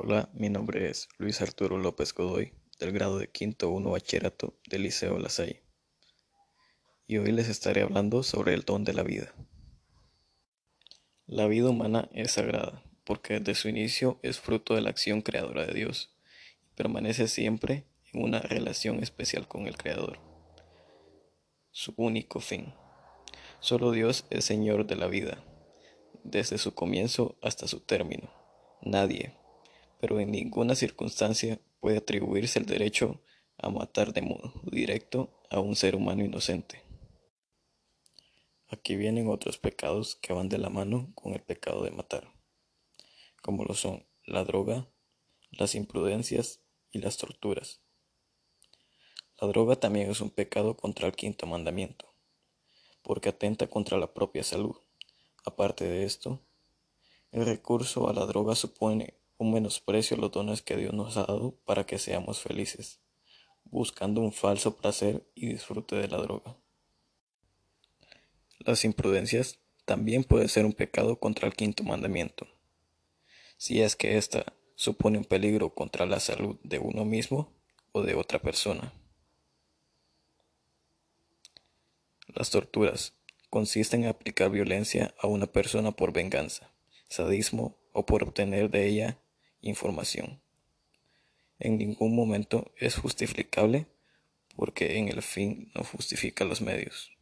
Hola, mi nombre es Luis Arturo López Godoy, del grado de Quinto 1 Bachillerato del Liceo La Salle. Y hoy les estaré hablando sobre el don de la vida. La vida humana es sagrada, porque desde su inicio es fruto de la acción creadora de Dios y permanece siempre en una relación especial con el Creador. Su único fin. Solo Dios es Señor de la vida, desde su comienzo hasta su término. Nadie, pero en ninguna circunstancia puede atribuirse el derecho a matar de modo directo a un ser humano inocente. Aquí vienen otros pecados que van de la mano con el pecado de matar, como lo son la droga, las imprudencias y las torturas. La droga también es un pecado contra el quinto mandamiento, porque atenta contra la propia salud. Aparte de esto, el recurso a la droga supone un menosprecio los dones que Dios nos ha dado para que seamos felices, buscando un falso placer y disfrute de la droga. Las imprudencias también pueden ser un pecado contra el quinto mandamiento, si es que ésta supone un peligro contra la salud de uno mismo o de otra persona. Las torturas consisten en aplicar violencia a una persona por venganza, sadismo o por obtener de ella información. En ningún momento es justificable porque en el fin no justifica los medios.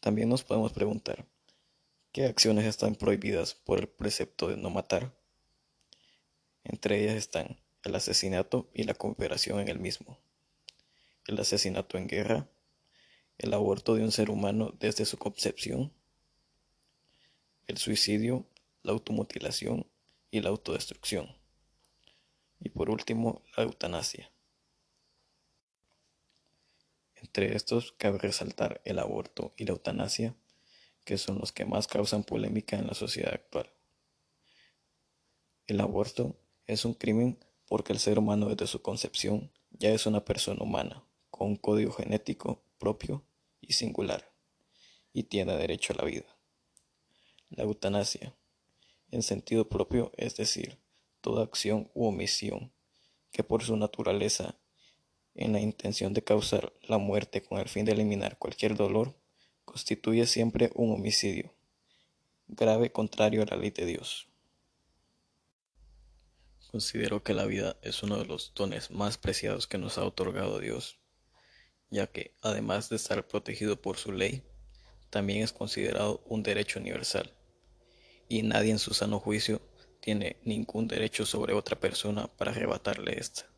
También nos podemos preguntar, ¿qué acciones están prohibidas por el precepto de no matar? Entre ellas están el asesinato y la cooperación en el mismo, el asesinato en guerra, el aborto de un ser humano desde su concepción, el suicidio, la automutilación y la autodestrucción. Y por último, la eutanasia. Entre estos cabe resaltar el aborto y la eutanasia, que son los que más causan polémica en la sociedad actual. El aborto es un crimen porque el ser humano desde su concepción ya es una persona humana, con un código genético propio y singular, y tiene derecho a la vida. La eutanasia en sentido propio, es decir, toda acción u omisión que por su naturaleza, en la intención de causar la muerte con el fin de eliminar cualquier dolor, constituye siempre un homicidio, grave contrario a la ley de Dios. Considero que la vida es uno de los dones más preciados que nos ha otorgado Dios, ya que, además de estar protegido por su ley, también es considerado un derecho universal y nadie en su sano juicio tiene ningún derecho sobre otra persona para arrebatarle esta.